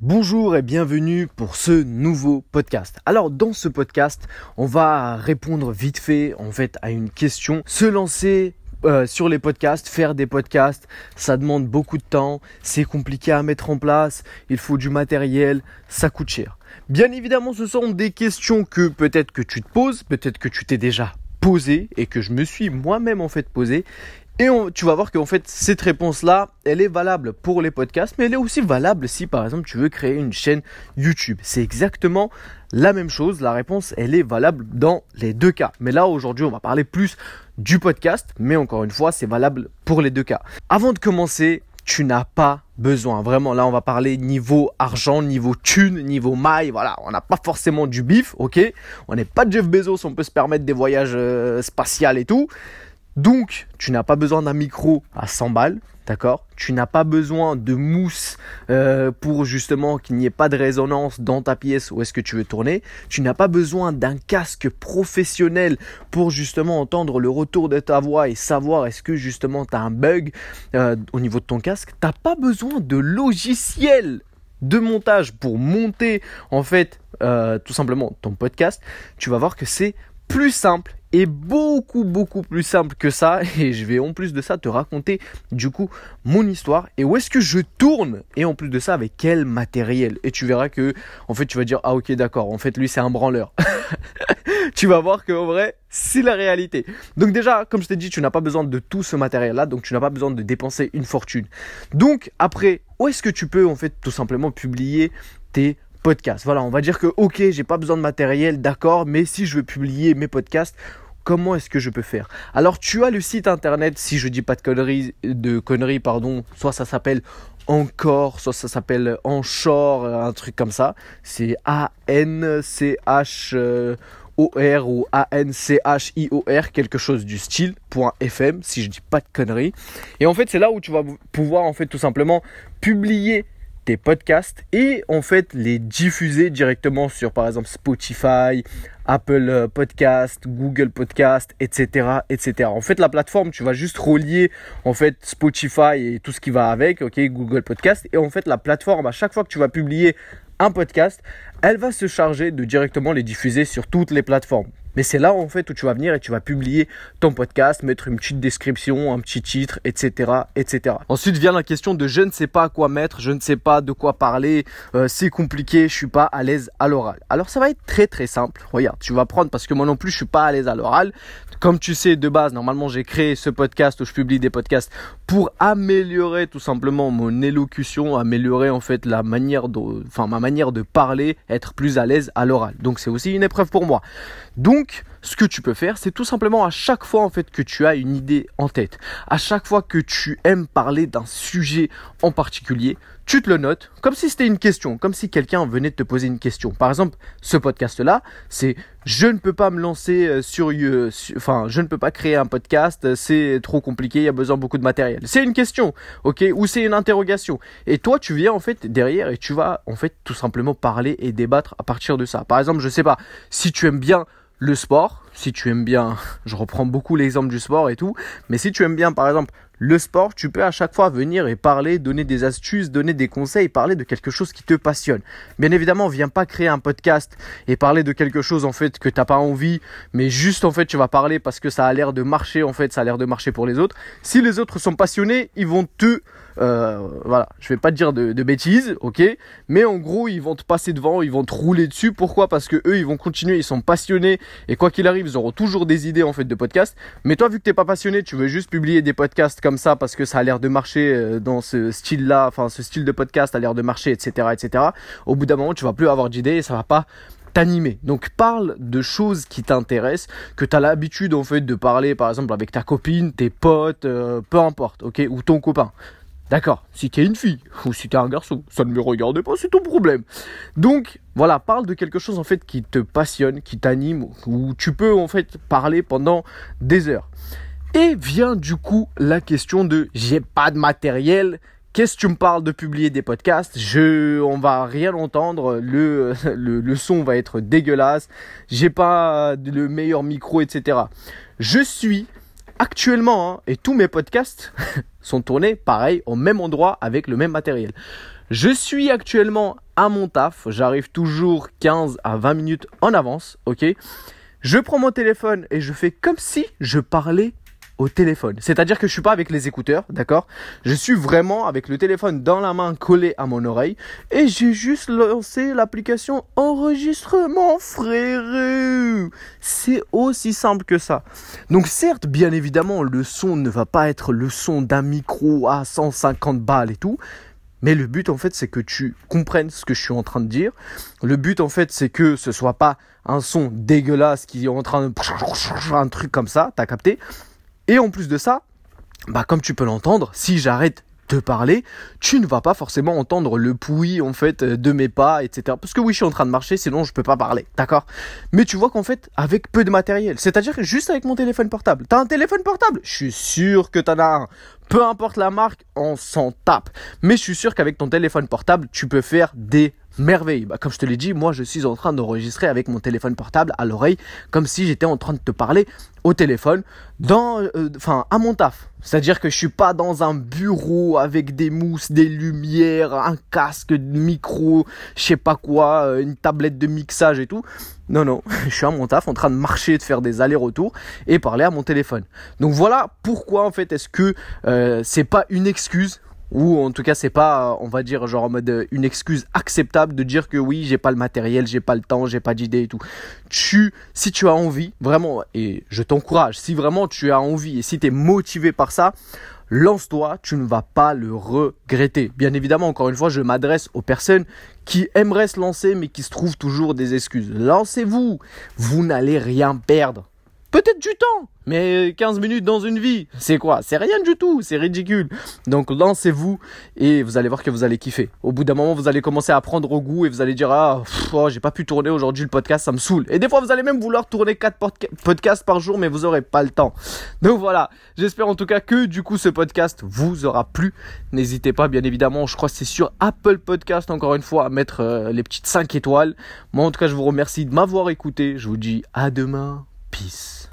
Bonjour et bienvenue pour ce nouveau podcast. Alors dans ce podcast, on va répondre vite fait en fait à une question. Se lancer euh, sur les podcasts, faire des podcasts, ça demande beaucoup de temps, c'est compliqué à mettre en place, il faut du matériel, ça coûte cher. Bien évidemment, ce sont des questions que peut-être que tu te poses, peut-être que tu t'es déjà posé et que je me suis moi-même en fait posé et tu vas voir qu'en fait, cette réponse-là, elle est valable pour les podcasts, mais elle est aussi valable si par exemple tu veux créer une chaîne YouTube. C'est exactement la même chose. La réponse, elle est valable dans les deux cas. Mais là, aujourd'hui, on va parler plus du podcast, mais encore une fois, c'est valable pour les deux cas. Avant de commencer, tu n'as pas besoin. Vraiment, là, on va parler niveau argent, niveau thune, niveau maille. Voilà, on n'a pas forcément du bif, ok? On n'est pas Jeff Bezos, on peut se permettre des voyages euh, spatials et tout. Donc, tu n'as pas besoin d'un micro à 100 balles, d'accord? Tu n'as pas besoin de mousse euh, pour justement qu'il n'y ait pas de résonance dans ta pièce où est-ce que tu veux tourner. Tu n'as pas besoin d'un casque professionnel pour justement entendre le retour de ta voix et savoir est-ce que justement tu as un bug euh, au niveau de ton casque. Tu n'as pas besoin de logiciel de montage pour monter en fait euh, tout simplement ton podcast. Tu vas voir que c'est plus simple et beaucoup beaucoup plus simple que ça. Et je vais en plus de ça te raconter du coup mon histoire et où est-ce que je tourne. Et en plus de ça avec quel matériel. Et tu verras que en fait tu vas dire ah ok d'accord. En fait lui c'est un branleur. Tu vas voir que en vrai c'est la réalité. Donc déjà comme je t'ai dit tu n'as pas besoin de tout ce matériel là donc tu n'as pas besoin de dépenser une fortune. Donc après où est-ce que tu peux en fait tout simplement publier tes podcast. Voilà, on va dire que ok, j'ai pas besoin de matériel, d'accord, mais si je veux publier mes podcasts, comment est-ce que je peux faire? Alors tu as le site internet, si je dis pas de conneries, de conneries pardon, soit ça s'appelle encore, soit ça s'appelle Anchor, un truc comme ça. C'est A N C H O R ou A N C H I O R quelque chose du style .fm si je dis pas de conneries. Et en fait, c'est là où tu vas pouvoir en fait tout simplement publier podcasts et en fait les diffuser directement sur par exemple Spotify, Apple euh, Podcast, Google Podcast, etc., etc. En fait, la plateforme, tu vas juste relier en fait Spotify et tout ce qui va avec, ok, Google Podcast, et en fait la plateforme, à chaque fois que tu vas publier un podcast, elle va se charger de directement les diffuser sur toutes les plateformes. Mais c'est là en fait où tu vas venir et tu vas publier ton podcast, mettre une petite description, un petit titre, etc., etc. Ensuite vient la question de je ne sais pas quoi mettre, je ne sais pas de quoi parler, euh, c'est compliqué, je suis pas à l'aise à l'oral. Alors ça va être très très simple. Regarde, tu vas prendre parce que moi non plus je suis pas à l'aise à l'oral. Comme tu sais de base, normalement j'ai créé ce podcast où je publie des podcasts pour améliorer tout simplement mon élocution, améliorer en fait la manière enfin ma manière de parler, être plus à l'aise à l'oral. Donc c'est aussi une épreuve pour moi. Donc ce que tu peux faire, c'est tout simplement à chaque fois en fait que tu as une idée en tête, à chaque fois que tu aimes parler d'un sujet en particulier, tu te le notes comme si c'était une question, comme si quelqu'un venait de te poser une question. Par exemple, ce podcast là, c'est je ne peux pas me lancer euh, sur, euh, enfin, je ne peux pas créer un podcast, c'est trop compliqué, il y a besoin de beaucoup de matériel. C'est une question, OK, ou c'est une interrogation. Et toi, tu viens en fait derrière et tu vas en fait tout simplement parler et débattre à partir de ça. Par exemple, je sais pas, si tu aimes bien le sport, si tu aimes bien, je reprends beaucoup l'exemple du sport et tout, mais si tu aimes bien par exemple le sport, tu peux à chaque fois venir et parler, donner des astuces, donner des conseils, parler de quelque chose qui te passionne. Bien évidemment, viens pas créer un podcast et parler de quelque chose en fait que t'as pas envie, mais juste en fait tu vas parler parce que ça a l'air de marcher en fait, ça a l'air de marcher pour les autres. Si les autres sont passionnés, ils vont te euh, voilà, je vais pas te dire de, bêtises, ok, mais en gros ils vont te passer devant, ils vont te rouler dessus. Pourquoi? Parce que eux ils vont continuer, ils sont passionnés et quoi qu'il arrive ils auront toujours des idées en fait de podcast. Mais toi vu que t'es pas passionné, tu veux juste publier des podcasts comme ça parce que ça a l'air de marcher euh, dans ce style-là, enfin ce style de podcast a l'air de marcher, etc., etc. Au bout d'un moment tu vas plus avoir d'idées et ça va pas t'animer. Donc parle de choses qui t'intéressent, que tu as l'habitude en fait de parler par exemple avec ta copine, tes potes, euh, peu importe, ok, ou ton copain. D'accord, si tu es une fille ou si tu es un garçon, ça ne me regarde pas, c'est ton problème. Donc voilà, parle de quelque chose en fait qui te passionne, qui t'anime, où tu peux en fait parler pendant des heures. Et vient du coup la question de j'ai pas de matériel, Qu'est-ce que tu me parles de publier des podcasts? Je, on va rien entendre. Le, le, le son va être dégueulasse. J'ai pas le meilleur micro, etc. Je suis actuellement, hein, et tous mes podcasts sont tournés pareil au même endroit avec le même matériel. Je suis actuellement à mon taf, j'arrive toujours 15 à 20 minutes en avance, ok? Je prends mon téléphone et je fais comme si je parlais au téléphone. C'est-à-dire que je suis pas avec les écouteurs, d'accord? Je suis vraiment avec le téléphone dans la main collé à mon oreille et j'ai juste lancé l'application enregistrement frère. C'est aussi simple que ça. Donc certes, bien évidemment, le son ne va pas être le son d'un micro à 150 balles et tout, mais le but en fait c'est que tu comprennes ce que je suis en train de dire. Le but en fait c'est que ce soit pas un son dégueulasse qui est en train de un truc comme ça, t'as capté? Et en plus de ça, bah comme tu peux l'entendre, si j'arrête de parler, tu ne vas pas forcément entendre le pouilly en fait de mes pas, etc. Parce que oui, je suis en train de marcher, sinon je peux pas parler, d'accord? Mais tu vois qu'en fait, avec peu de matériel, c'est-à-dire juste avec mon téléphone portable, t'as un téléphone portable? Je suis sûr que t'en as un. Peu importe la marque, on s'en tape. Mais je suis sûr qu'avec ton téléphone portable, tu peux faire des merveilles. Bah, comme je te l'ai dit, moi je suis en train d'enregistrer avec mon téléphone portable à l'oreille, comme si j'étais en train de te parler au téléphone, dans, euh, enfin, à mon taf. C'est-à-dire que je suis pas dans un bureau avec des mousses, des lumières, un casque, de micro, je sais pas quoi, euh, une tablette de mixage et tout. Non, non, je suis à mon taf en train de marcher, de faire des allers-retours et parler à mon téléphone. Donc voilà pourquoi en fait est-ce que euh, c'est pas une excuse ou en tout cas c'est pas on va dire genre en mode euh, une excuse acceptable de dire que oui j'ai pas le matériel j'ai pas le temps j'ai pas d'idée et tout tu si tu as envie vraiment et je t'encourage si vraiment tu as envie et si tu es motivé par ça lance-toi, tu ne vas pas le regretter. Bien évidemment, encore une fois, je m'adresse aux personnes qui aimeraient se lancer mais qui se trouvent toujours des excuses. Lancez-vous, vous n'allez rien perdre. Peut-être du temps, mais 15 minutes dans une vie, c'est quoi? C'est rien du tout, c'est ridicule. Donc lancez-vous et vous allez voir que vous allez kiffer. Au bout d'un moment, vous allez commencer à prendre au goût et vous allez dire ah, oh, j'ai pas pu tourner aujourd'hui le podcast, ça me saoule. Et des fois, vous allez même vouloir tourner 4 podcasts par jour, mais vous aurez pas le temps. Donc voilà, j'espère en tout cas que du coup ce podcast vous aura plu. N'hésitez pas, bien évidemment, je crois que c'est sur Apple Podcast encore une fois à mettre euh, les petites 5 étoiles. Moi en tout cas, je vous remercie de m'avoir écouté. Je vous dis à demain. Peace.